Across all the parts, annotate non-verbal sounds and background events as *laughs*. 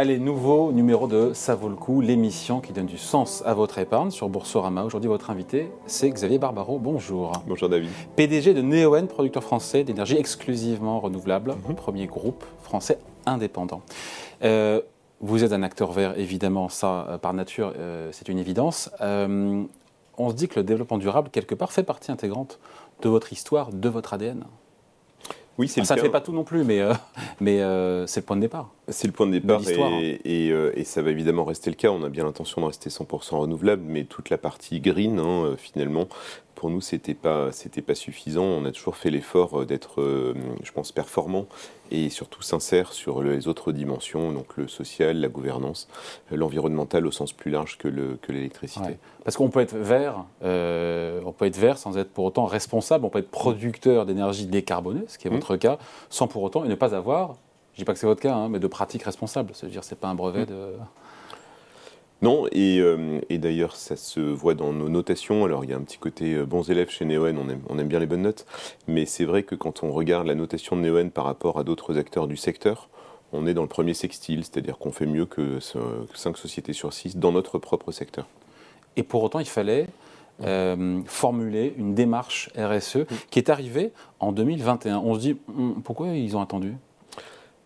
Allez, nouveau numéro de Ça vaut le coup, l'émission qui donne du sens à votre épargne sur Boursorama. Aujourd'hui, votre invité, c'est Xavier Barbaro. Bonjour. Bonjour David. PDG de Neoen, producteur français d'énergie exclusivement renouvelable, mhm. premier groupe français indépendant. Euh, vous êtes un acteur vert, évidemment, ça, euh, par nature, euh, c'est une évidence. on se dit que le développement durable, quelque part, fait partie intégrante de votre histoire, de votre ADN. Oui, c'est Ça ne fait pas tout non plus, mais, *laughs* mais c'est le point de départ. C'est le point de départ et, euh, et, ça va évidemment rester le cas. On a bien l'intention de rester 100% renouvelable, mais toute la partie green, hein, finalement, pour nous, c'était pas, c'était pas suffisant. On a toujours fait l'effort d'être, je pense, performant et surtout sincère sur les autres dimensions, donc le social, la gouvernance, l'environnemental au sens plus large que, le, que l'électricité. Parce qu'on peut être vert, on peut être vert sans être pour autant responsable. On peut être producteur d'énergie décarbonée, ce qui est mmh. votre cas, sans pour autant et ne pas avoir je dis pas que c'est votre cas, hein, mais de pratiques responsables. C'est-à-dire, c'est pas un brevet mm. de. Non, euh, et, d'ailleurs, ça se voit dans nos notations. Alors, il y a un petit côté euh, bons élèves chez Neoen, on aime, on aime bien les bonnes notes, mais c'est vrai que quand on regarde la notation de Neoen par rapport à d'autres acteurs du secteur, on est dans le premier sextile, c'est-à-dire qu'on fait mieux que 5 sociétés sur 6 dans notre propre secteur. Et pour autant, il fallait euh, formuler une démarche RSE mm. qui est arrivée en 2021. On se dit, hum, pourquoi ils ont attendu?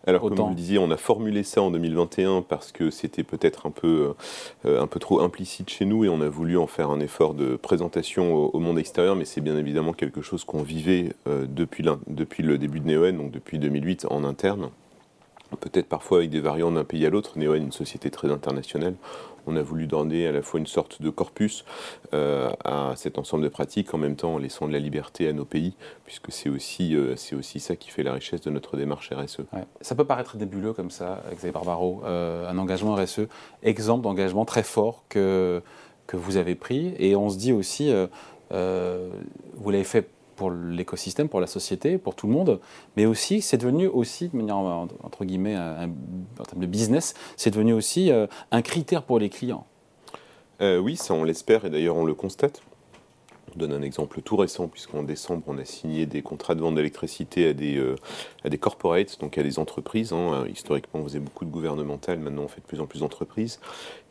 Alors, comme vous le disiez, on a formulé ça en 2021 parce que c'était peut-être un peu, euh, un peu trop implicite chez nous et on a voulu en faire un effort de présentation au, monde extérieur, mais c'est bien évidemment quelque chose qu'on vivait euh, depuis, depuis le début de Neoen, donc depuis 2008 en interne peut-être parfois avec des variants d'un pays à l'autre. Neoen est une société très internationale. On a voulu donner à la fois une sorte de corpus euh, à cet ensemble de pratiques, en même temps en laissant de la liberté à nos pays, puisque c'est aussi, euh, aussi ça qui fait la richesse de notre démarche RSE. Ça peut paraître débuleux comme ça, Xavier Barbaro, euh, un engagement RSE, exemple d'engagement très fort que, que vous avez pris, et on se dit aussi, vous l'avez fait pour l'écosystème, pour la société, pour tout le monde, mais aussi, c'est devenu aussi, de manière, entre guillemets, en termes de business, c'est devenu aussi euh, un critère pour les clients. Euh, oui, ça on l'espère, et d'ailleurs on le constate. Je donne un exemple tout récent, puisqu'en décembre, on a signé des contrats de vente d'électricité à des, euh, corporates, donc à des entreprises. Hein. Historiquement, on faisait beaucoup de gouvernemental, maintenant on fait de plus en plus d'entreprises.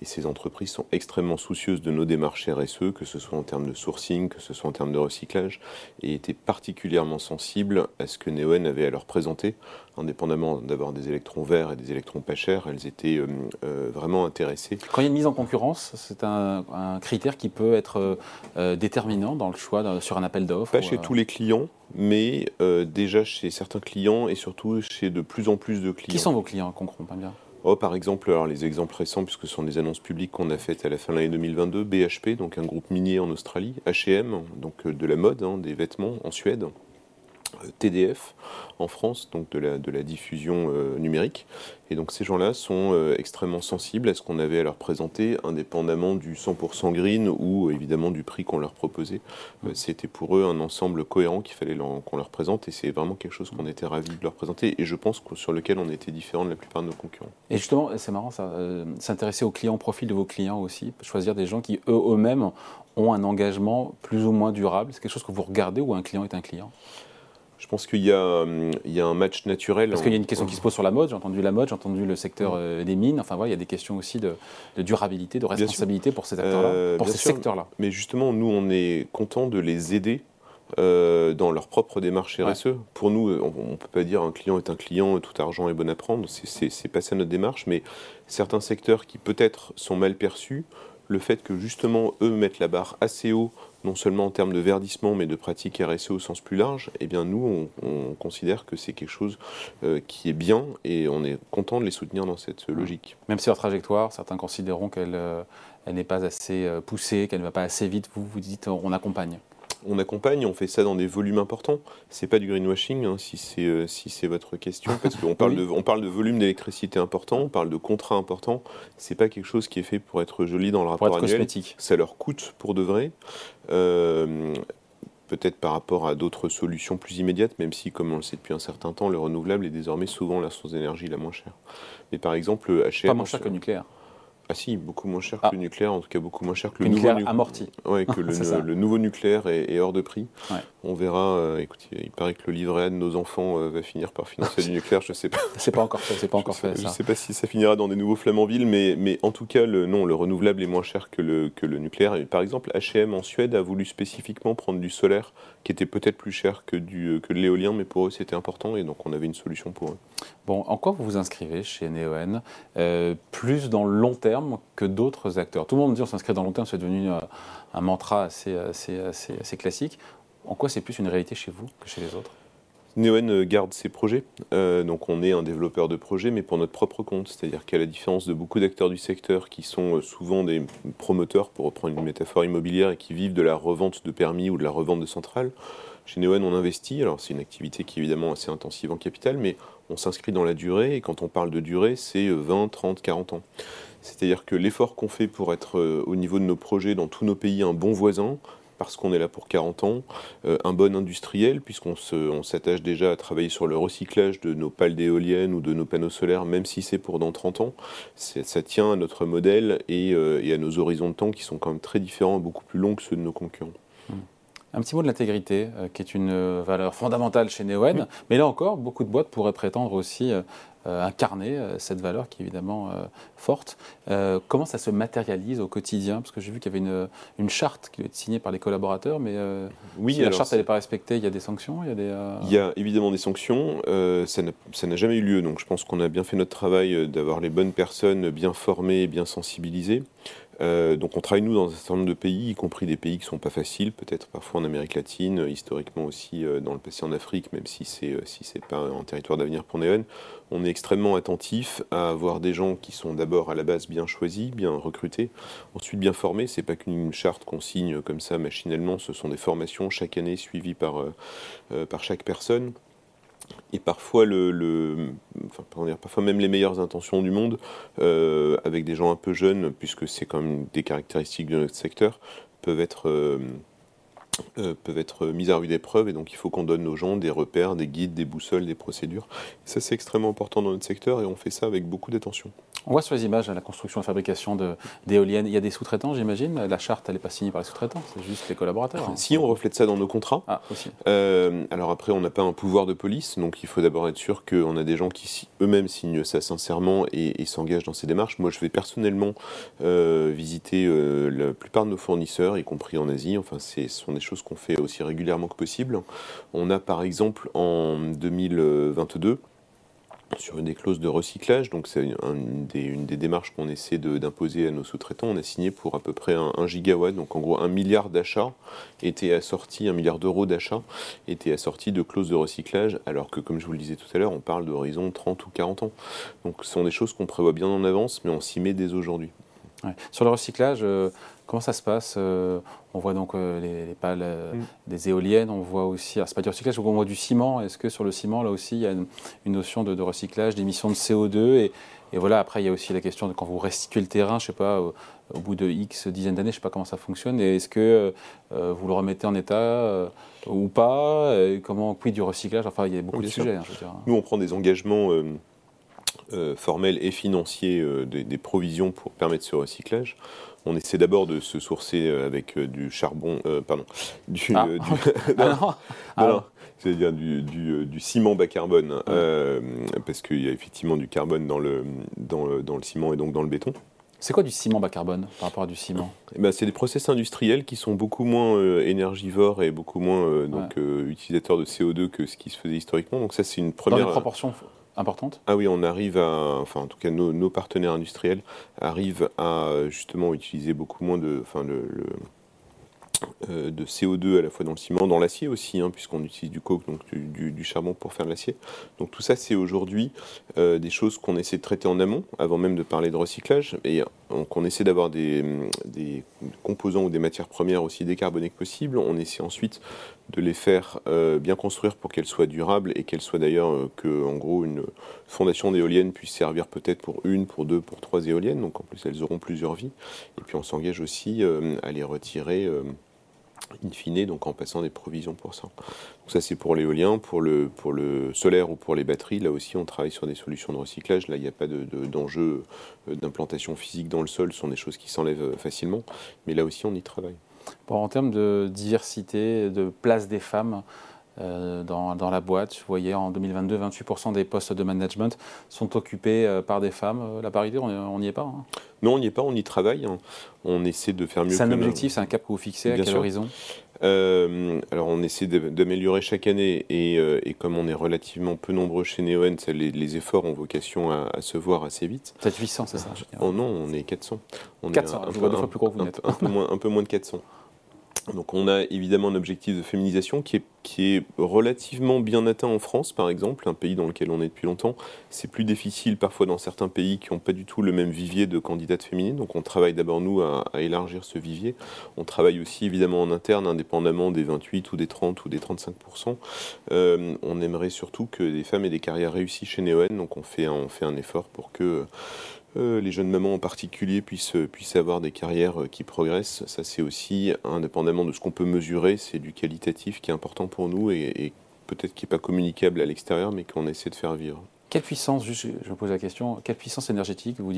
Et ces entreprises sont extrêmement soucieuses de nos démarches RSE, que ce soit en termes de sourcing, que ce soit en termes de recyclage, et étaient particulièrement sensibles à ce que Neoen avait à leur présenter indépendamment d'avoir des électrons verts et des électrons pas chers, elles étaient euh, euh, vraiment intéressées. Quand il y a une mise en concurrence, c'est un, critère qui peut être euh, déterminant dans le choix sur un appel d'offres Pas chez tous les clients, mais déjà chez certains clients et surtout chez de plus en plus de clients. Qui sont vos clients qu'on comprend pas bien? Oh, par exemple, alors les exemples récents, puisque ce sont des annonces publiques qu'on a faites à la fin de l'année 2022, BHP, donc un groupe minier en Australie, H&M, donc de la mode, hein, des vêtements en Suède, TDF en France, donc de la, diffusion euh, numérique. Et donc ces gens-là sont euh, extrêmement sensibles à ce qu'on avait à leur présenter, indépendamment du 100% green ou évidemment du prix qu'on leur proposait. Euh, c'était pour eux un ensemble cohérent qu'il fallait qu'on leur présente et c'est vraiment quelque chose qu'on était ravis de leur présenter et je pense sur lequel on était différent de la plupart de nos concurrents. Et justement, c'est marrant ça, s'intéresser aux clients, au profil de vos clients aussi, choisir des gens qui eux-mêmes ont un engagement plus ou moins durable. C'est quelque chose que vous regardez ou un client est un client? Je pense qu'il y, y, a un match naturel. Parce qu'il y a une question qui se pose sur la mode. J'ai entendu la mode, j'ai entendu le secteur euh, des mines. Enfin, voilà, il y a des questions aussi de, durabilité, de responsabilité pour ces euh, pour ces secteurs-là. Mais justement, nous, on est content de les aider euh, dans leur propre démarche RSE. Pour nous, on ne peut pas dire un client est un client, tout argent est bon à prendre. C'est pas ça notre démarche. Mais certains secteurs qui peut-être sont mal perçus, le fait que justement eux mettent la barre assez haut non seulement en termes de verdissement, mais de pratique RSE au sens plus large, eh bien nous, on, considère que c'est quelque chose euh, qui est bien et on est content de les soutenir dans cette mmh. logique. Même si leur trajectoire, certains considéreront qu'elle euh, n'est pas assez euh, poussée, qu'elle ne va pas assez vite, vous vous dites on accompagne on accompagne, on fait ça dans des volumes importants. C'est pas du greenwashing, hein, si c'est euh, si c'est votre question, parce qu'on parle de on parle de volume d'électricité important, on parle de contrats importants. C'est pas quelque chose qui est fait pour être joli dans le rapport annuel. Cosmétique. Ça leur coûte pour de vrai. Euh, peut-être par rapport à d'autres solutions plus immédiates, même si, comme on le sait depuis un certain temps, le renouvelable est désormais souvent la source d'énergie la moins chère. Mais par exemple, Pas moins cher que le nucléaire ah si, beaucoup moins cher que ah. le nucléaire, en tout cas beaucoup moins cher que le nucléaire amorti. Oui, que *laughs* le, nouveau nucléaire est, hors de prix. On verra. Euh, écoutez, il paraît que le livret A de nos enfants euh, va finir par financer du *laughs* nucléaire. Je sais pas. C'est pas encore fait. C'est pas encore fait. Je sais pas si ça finira dans des nouveaux Flamanville, mais, mais en tout cas, le, non, le renouvelable est moins cher que le, que le nucléaire. par exemple, H&M en Suède a voulu spécifiquement prendre du solaire, qui était peut-être plus cher que du que l'éolien, mais pour eux c'était important et donc on avait une solution pour eux. Bon, en quoi vous vous inscrivez chez Neoen euh, Plus dans le long terme que d'autres acteurs? Tout le monde dit on s'inscrit dans le long terme, c'est devenu euh, un mantra assez, assez, classique. En quoi c'est plus une réalité chez vous que chez les autres? Neoen euh, garde ses projets, donc on est un développeur de projets, mais pour notre propre compte. C'est-à-dire qu'à la différence de beaucoup d'acteurs du secteur qui sont souvent des promoteurs, pour reprendre une métaphore immobilière, et qui vivent de la revente de permis ou de la revente de centrales, chez Neoen on investit. Alors c'est une activité qui est évidemment assez intensive en capital, mais on s'inscrit dans la durée, et quand on parle de durée, c'est 20, 30, 40 ans. C'est-à-dire que l'effort qu'on fait pour être euh, au niveau de nos projets dans tous nos pays un bon voisin, parce qu'on est là pour 40 ans, euh, un bon industriel, puisqu'on s'attache déjà à travailler sur le recyclage de nos pales d'éoliennes ou de nos panneaux solaires, même si c'est pour dans 30 ans. Ça tient à notre modèle euh, et, à nos horizons de temps qui sont quand même très différents, beaucoup plus longs que ceux de nos concurrents. Un petit mot de l'intégrité, qui est une valeur fondamentale chez Neoen, mais là encore, beaucoup de boîtes pourraient prétendre aussi euh, incarner euh, cette valeur qui est évidemment euh, forte. comment ça se matérialise au quotidien? Parce que j'ai vu qu'il y avait une, une, charte qui doit être signée par les collaborateurs, mais oui, si la charte n'est pas respectée, il y a des sanctions il y a, des, il y a évidemment des sanctions. ça n'a jamais eu lieu, donc je pense qu'on a bien fait notre travail d'avoir les bonnes personnes bien formées et bien sensibilisées. Euh, donc on travaille nous dans un certain nombre de pays, y compris des pays qui ne sont pas faciles, peut-être parfois en Amérique latine, historiquement aussi euh, dans le passé en Afrique, même si c'est euh, si pas un territoire d'avenir pour Neon. On est extrêmement attentif à avoir des gens qui sont d'abord à la base bien choisis, bien recrutés, ensuite bien formés. C'est pas qu'une charte qu'on signe comme ça machinalement, ce sont des formations chaque année suivies par chaque personne et parfois, le, enfin, dire, parfois même les meilleures intentions du monde, euh, avec des gens un peu jeunes, puisque c'est quand même des caractéristiques de notre secteur, peuvent être euh, euh, peuvent être mises à rude épreuve et donc il faut qu'on donne aux gens des repères, des guides, des boussoles, des procédures. ça c'est extrêmement important dans notre secteur et on fait ça avec beaucoup d'attention. On voit sur les images la construction et fabrication d'éoliennes. Il y a des sous-traitants, j'imagine. La charte, elle n'est pas signée par les sous-traitants, c'est juste les collaborateurs. Hein. Si, on reflète ça dans nos contrats. Ah, aussi. Euh, alors après, on n'a pas un pouvoir de police, donc il faut d'abord être sûr qu'on a des gens qui eux-mêmes signent ça sincèrement et, s'engagent dans ces démarches. Moi, je vais personnellement euh, visiter la plupart de nos fournisseurs, y compris en Asie. Enfin, ce sont des choses qu'on fait aussi régulièrement que possible. On a par exemple en 2022 sur des clauses de recyclage, donc c'est une, des, démarches qu'on essaie d'imposer à nos sous-traitants. On a signé pour à peu près un, gigawatt, donc en gros un milliard d'achats était assorti, un milliard d'euros d'achats était assorti de clauses de recyclage, alors que comme je vous le disais tout à l'heure, on parle d'horizon 30 ou 40 ans. Donc ce sont des choses qu'on prévoit bien en avance, mais on s'y met dès aujourd'hui. Sur le recyclage, euh, comment ça se passe euh, On voit donc euh, les, pales mm. des éoliennes, on voit aussi, alors c'est pas du recyclage, on voit du ciment. Est-ce que sur le ciment, là aussi, il y a une, notion de, recyclage, d'émission de CO2 et, et, voilà, après, il y a aussi la question de quand vous restituez le terrain, je sais pas, au, bout de X dizaines d'années, je sais pas comment ça fonctionne. Et est-ce que vous le remettez en état ou pas Comment, quid du recyclage Enfin, il y a beaucoup de sujets. Hein, Nous, on prend des engagements euh, formels et financiers euh, des, provisions pour permettre ce recyclage. On essaie d'abord de se sourcer euh, avec du charbon, pardon, du, c'est-à-dire du, ciment bas carbone, parce qu'il y a effectivement du carbone dans le, dans, dans le ciment et donc dans le béton. C'est quoi du ciment bas carbone par rapport à du ciment? Eh ben, C'est des process industriels qui sont beaucoup moins énergivores et beaucoup moins donc, utilisateurs de CO2 que ce qui se faisait historiquement. Donc ça, c'est une première... Dans les proportions Ah oui, on arrive à, enfin en tout cas nos, partenaires industriels arrivent à justement utiliser beaucoup moins de, enfin euh, de CO2 à la fois dans le ciment, dans l'acier aussi, hein, puisqu'on utilise du coke, donc du, charbon pour faire de l'acier. Donc tout ça, c'est aujourd'hui euh, des choses qu'on essaie de traiter en amont, avant même de parler de recyclage. Donc on essaie d'avoir des, composants ou des matières premières aussi décarbonées que possible. On essaie ensuite de les faire euh, bien construire pour qu'elles soient durables et qu'elles soient d'ailleurs que, en gros, une fondation d'éoliennes puisse servir peut-être pour une, pour deux, pour trois éoliennes. Donc en plus, elles auront plusieurs vies. Et puis on s'engage aussi à les retirer in fine, donc en passant des provisions pour ça. Donc ça c'est pour l'éolien, pour le, pour le solaire ou pour les batteries, là aussi on travaille sur des solutions de recyclage, là il n'y a pas d'enjeu de, d'implantation physique dans le sol, ce sont des choses qui s'enlèvent facilement, mais là aussi on y travaille. Bon, en termes de diversité, de place des femmes, euh, dans, dans, la boîte. Vous voyez, en 2022, 28% des postes de management sont occupés euh, par des femmes. Euh, la parité, on n'y est pas hein. Non, on n'y est pas, on y travaille. Hein. On essaie de faire mieux. C'est un objectif, c'est un cap que vous fixez, à quel horizon? Alors on essaie d'améliorer chaque année et, et, comme on est relativement peu nombreux chez Neoen, les, les, efforts ont vocation à, se voir assez vite. Peut-être 800, c'est ça Oh non, on est 400. On 400, je vois deux fois plus gros que vous n'êtes. Un, peu moins, un peu moins de 400. Donc on a évidemment un objectif de féminisation qui est, qui est, relativement bien atteint en France, par exemple, un pays dans lequel on est depuis longtemps. C'est plus difficile parfois dans certains pays qui n'ont pas du tout le même vivier de candidates féminines. Donc on travaille d'abord, nous, à, élargir ce vivier. On travaille aussi évidemment en interne, indépendamment des 28 ou des 30 ou des 35%. Euh, on aimerait surtout que des femmes aient des carrières réussies chez Neoen. Donc on fait, on fait un effort pour que euh, les jeunes mamans en particulier puissent, puissent avoir des carrières euh, qui progressent. Ça, c'est aussi, indépendamment de ce qu'on peut mesurer, c'est du qualitatif qui est important pour nous et, peut-être qui n'est pas communicable à l'extérieur, mais qu'on essaie de faire vivre. Quelle puissance, je me pose la question, quelle puissance énergétique vous,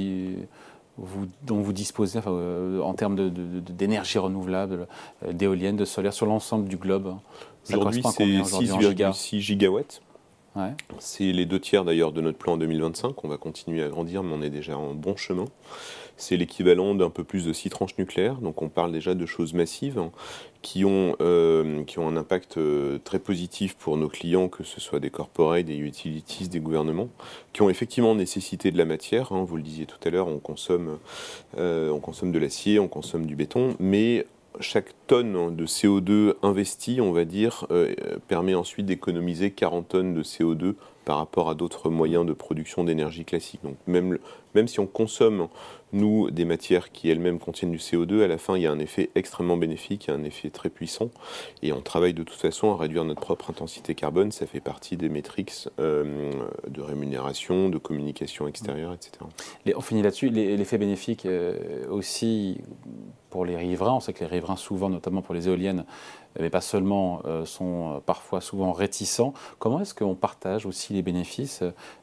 vous, dont vous disposez euh, en termes d'énergie renouvelable, d'éoliennes, de solaire sur l'ensemble du globe? Aujourd'hui, c'est 6,6 gigawatts. C'est les deux tiers d'ailleurs de notre plan en 2025. On va continuer à grandir, mais on est déjà en bon chemin. C'est l'équivalent d'un peu plus de six tranches nucléaires. Donc on parle déjà de choses massives hein, qui, ont, euh, qui ont un impact euh, très positif pour nos clients, que ce soit des corporates, des utilities, des gouvernements, qui ont effectivement nécessité de la matière. Hein. vous le disiez tout à l'heure, on consomme, euh, on consomme de l'acier, on consomme du béton, mais chaque tonne de CO2 investie, on va dire, permet ensuite d'économiser 40 tonnes de CO2 par rapport à d'autres moyens de production d'énergie classique. Donc même, même si on consomme, nous, des matières qui elles-mêmes contiennent du CO2, à la fin, il y a un effet extrêmement bénéfique, un effet très puissant. Et on travaille de toute façon à réduire notre propre intensité carbone. Ça fait partie des métriques euh, de rémunération, de communication extérieure, etc. on finit là-dessus. L'effet bénéfique euh, aussi pour les riverains. On sait que les riverains, souvent, notamment pour les éoliennes, mais pas seulement, euh, sont parfois souvent réticents. Comment est-ce qu'on partage aussi les bénéfices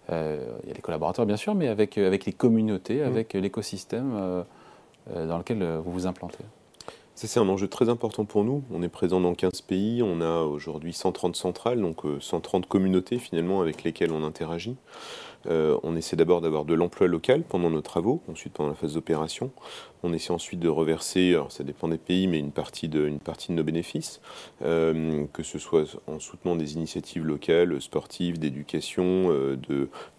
euh, Il y a les collaborateurs, bien sûr, mais avec, euh, avec les communautés, mmh. avec l'écosystème dans lequel vous vous implantez? C'est un enjeu très important pour nous. On est présent dans 15 pays, on a aujourd'hui 130 centrales, donc 130 communautés finalement avec lesquelles on interagit. Euh, on essaie d'abord d'avoir de l'emploi local pendant nos travaux, ensuite pendant la phase d'opération. On essaie ensuite de reverser, alors ça dépend des pays, mais une partie de, une partie de nos bénéfices, euh, que ce soit en soutenant des initiatives locales, sportives, d'éducation, euh,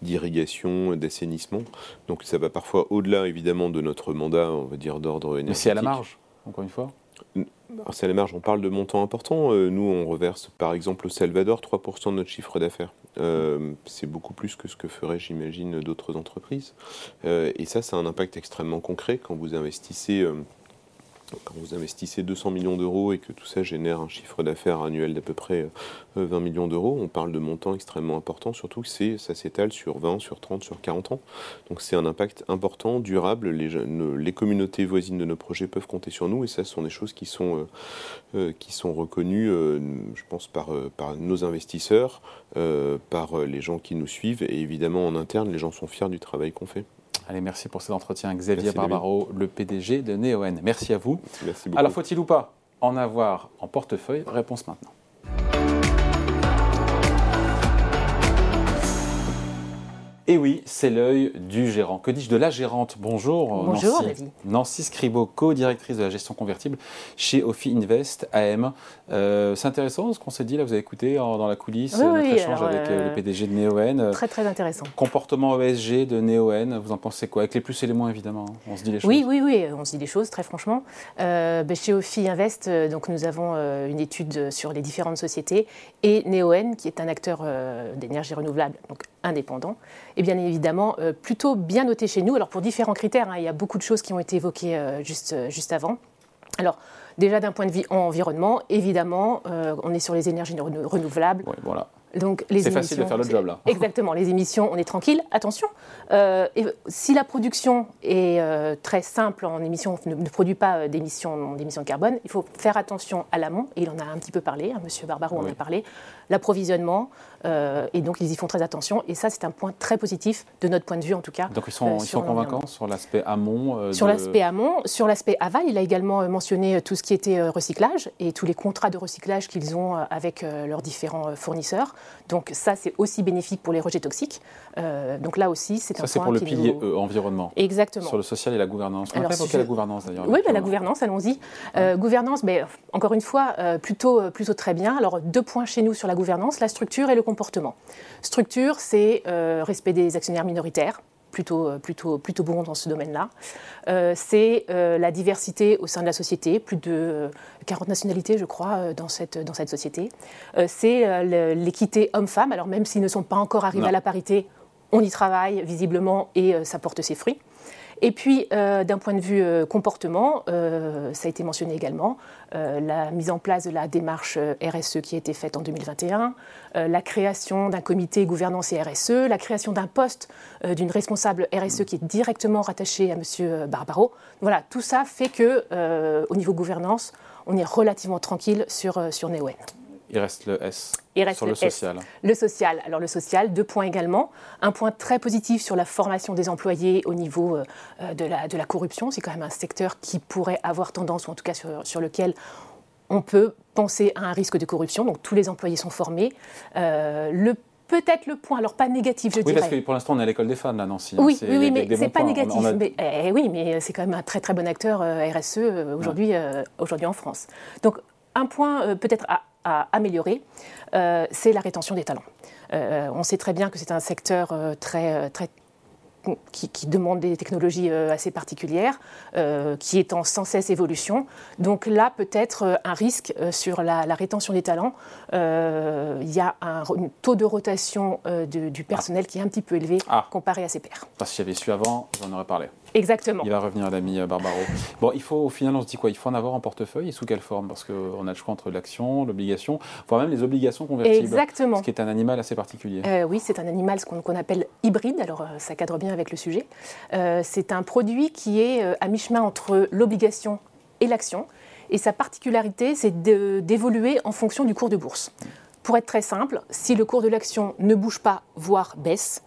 d'irrigation, d'assainissement. Donc ça va parfois au-delà évidemment de notre mandat, on va dire, d'ordre énergétique. Mais c'est à la marge, encore une fois c'est à la marge, on parle de montants importants. nous, on reverse par exemple au Salvador 3% de notre chiffre d'affaires. Euh, c'est beaucoup plus que ce que feraient, j'imagine, d'autres entreprises. Euh, et ça, ça a un impact extrêmement concret quand vous investissez euh, quand vous investissez 200 millions d'euros et que tout ça génère un chiffre d'affaires annuel d'à peu près 20 euh, millions d'euros, on parle de montants extrêmement importants, surtout que ça s'étale sur 20, sur 30, sur 40 ans. Donc c'est un impact important, durable. Les, communautés voisines de nos projets peuvent compter sur nous et ça, ce sont des choses qui sont, euh, euh, qui sont reconnues, je pense, par nos investisseurs, par les gens qui nous suivent et évidemment en interne, les gens sont fiers du travail qu'on fait. Allez, merci pour cet entretien. Xavier Barbaro, le PDG de Neoen. Merci à vous. Merci beaucoup. Alors, faut-il ou pas en avoir en portefeuille? Réponse maintenant. Et oui, c'est l'œil du gérant. Que dis-je de la gérante? Bonjour, Bonjour Nancy. Nancy Scribo, co-directrice de la gestion convertible chez Ophi Invest AM. Euh, c'est intéressant ce qu'on s'est dit, là, vous avez écouté dans la coulisse notre échange avec euh, le euh, PDG de Neoen. Très, très intéressant. Comportement ESG de Neoen, vous en pensez quoi? Avec les plus et les moins, évidemment. Hein. On se dit les choses. Oui, oui, oui, on se dit les choses, très franchement. Ben, chez Ophi Invest, donc, nous avons une étude sur les différentes sociétés et Neoen, qui est un acteur d'énergie renouvelable, donc indépendant, et bien évidemment euh, plutôt bien noté chez nous. Alors pour différents critères, hein, il y a beaucoup de choses qui ont été évoquées euh, juste, euh, juste avant. Alors déjà d'un point de vue environnement, évidemment, on est sur les énergies renouvelables. voilà. Donc les C'est facile de faire le job là. *laughs* Exactement, les émissions, on est tranquille. Attention, euh, si la production est euh, très simple en émissions, ne, produit pas d'émissions, d'émissions de carbone, il faut faire attention à l'amont, et il en a un petit peu parlé, hein, Monsieur Barbaro en a parlé, l'approvisionnement, euh, et donc ils y font très attention, et ça c'est un point très positif de notre point de vue en tout cas. Donc ils sont, ils sont convaincants sur l'aspect amont Sur l'aspect amont, sur l'aspect aval, il a également mentionné tout ce qui était recyclage, et tous les contrats de recyclage qu'ils ont avec leurs différents fournisseurs. Donc ça c'est aussi bénéfique pour les rejets toxiques. donc là aussi c'est un point Ça c'est pour le pilier environnement. Exactement. Sur le social et la gouvernance. On peut évoquer la gouvernance d'ailleurs. Oui, bah, la gouvernance, allons-y. Euh, gouvernance, mais encore une fois, euh, plutôt, euh, plutôt très bien. Alors, deux points chez nous sur la gouvernance, la structure et le comportement. Structure, c'est respect des actionnaires minoritaires, plutôt, plutôt, plutôt bon dans ce domaine-là. c'est la diversité au sein de la société, plus de 40 nationalités, je crois, dans cette, dans cette société. c'est l'équité homme-femme, alors même s'ils ne sont pas encore arrivés à la parité, on y travaille visiblement et ça porte ses fruits. Et puis, euh, d'un point de vue euh, comportement, euh, ça a été mentionné également, la mise en place de la démarche RSE qui a été faite en 2021, la création d'un comité gouvernance et RSE, la création d'un poste d'une responsable RSE qui est directement rattachée à M. Barbaro. Voilà, tout ça fait que, au niveau gouvernance, on est relativement tranquille sur, sur. Il reste le S. Il reste sur le, social. Le social. Alors le social, deux points également. Un point très positif sur la formation des employés au niveau euh, de, la, de la corruption. C'est quand même un secteur qui pourrait avoir tendance, ou en tout cas sur, sur lequel on peut penser à un risque de corruption. Donc tous les employés sont formés. Euh, le peut-être le point, alors pas négatif, je oui, dirais. Oui, parce que pour l'instant, on est à l'école des fans, là, Nancy. Oui, oui, oui mais c'est pas négatif. Mais, eh, oui, mais c'est quand même un très très bon acteur euh, RSE aujourd'hui aujourd'hui en France. Donc, un point peut-être à à améliorer, euh, c'est la rétention des talents. Euh, on sait très bien que c'est un secteur euh, très, très qui, demande des technologies assez particulières, qui est en sans cesse évolution. Donc là, peut-être un risque sur la, rétention des talents. Il y a un, taux de rotation du personnel qui est un petit peu élevé ah. comparé à ses pairs. Parce que j'avais su avant, j'en aurais parlé. Exactement. Il va revenir l'ami euh, Barbaro. Bon, il faut, au final, on se dit quoi? Il faut en avoir en portefeuille et sous quelle forme? Parce qu'on a le choix entre l'action, l'obligation, voire même les obligations convertibles. Exactement. Ce qui est un animal assez particulier. Euh, oui, c'est un animal ce qu'on appelle hybride, alors euh, ça cadre bien avec le sujet. c'est un produit qui est à mi-chemin entre l'obligation et l'action. Et sa particularité, c'est d'évoluer en fonction du cours de bourse. Pour être très simple, si le cours de l'action ne bouge pas, voire baisse,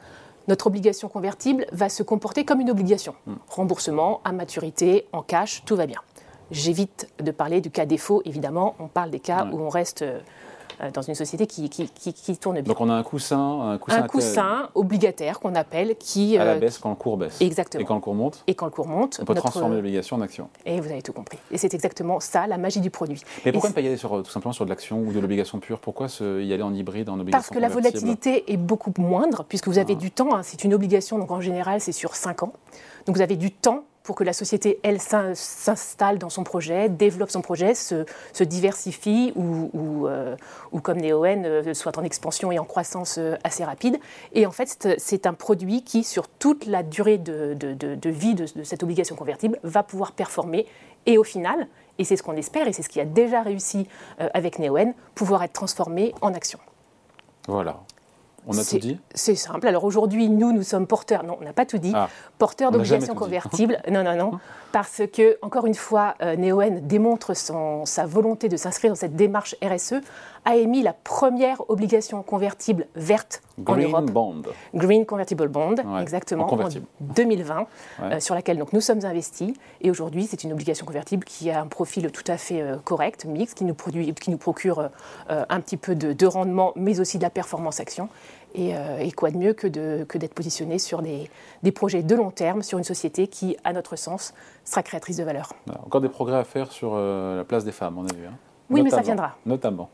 notre obligation convertible va se comporter comme une obligation. Hmm. Remboursement, à maturité, en cash, tout va bien. J'évite de parler du cas défaut, évidemment, on parle des cas où on reste euh, dans une société qui, qui, tourne bien. Donc on a un coussin, un coussin, un coussin obligataire qu'on appelle qui à la euh, baisse quand le cours baisse. Exactement. Et quand le cours monte. Et quand le cours monte. On peut transformer l'obligation en action. Et vous avez tout compris. Et c'est exactement ça, la magie du produit. Mais pourquoi ne pas y aller sur, tout simplement sur de l'action ou de l'obligation pure? Pourquoi y aller en hybride, en obligation Parce que la volatilité est beaucoup moindre, puisque vous avez ah. du temps. Hein. c'est une obligation, donc en général c'est sur 5 ans. Donc vous avez du temps pour que la société, elle, s'installe dans son projet, développe son projet, se, diversifie ou, ou, euh, comme Neoen, euh, soit en expansion et en croissance euh, assez rapide. Et en fait, c'est un produit qui, sur toute la durée de, vie de, cette obligation convertible, va pouvoir performer et au final, et c'est ce qu'on espère, et c'est ce qui a déjà réussi avec Neoen, pouvoir être transformé en action. Voilà. On a tout dit C'est simple. Alors aujourd'hui, nous, nous sommes porteurs, non, on n'a pas tout dit, ah. porteurs d'obligations convertibles. non, non, non. *laughs* Parce que, encore une fois, euh, Neoen démontre son, sa volonté de s'inscrire dans cette démarche RSE, a émis la première obligation convertible verte en Europe. Bond. Green Convertible Bond, exactement, en, 2020, euh, sur laquelle donc, nous sommes investis. Et aujourd'hui, c'est une obligation convertible qui a un profil tout à fait euh, correct, mixte, qui nous, produit, qui nous procure un petit peu de, de rendement, mais aussi de la performance action. Euh, et, quoi de mieux que, d'être positionné sur des, projets de long terme, sur une société qui, à notre sens, sera créatrice de valeur. Encore des progrès à faire sur euh, la place des femmes, on a vu. Hein. Oui, mais ça viendra. Notamment.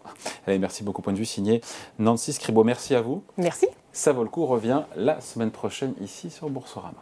Allez, merci beaucoup. Point de vue signé Nancy Scribo. Merci à vous. Merci. Ça vaut le coup revient la semaine prochaine ici sur Boursorama.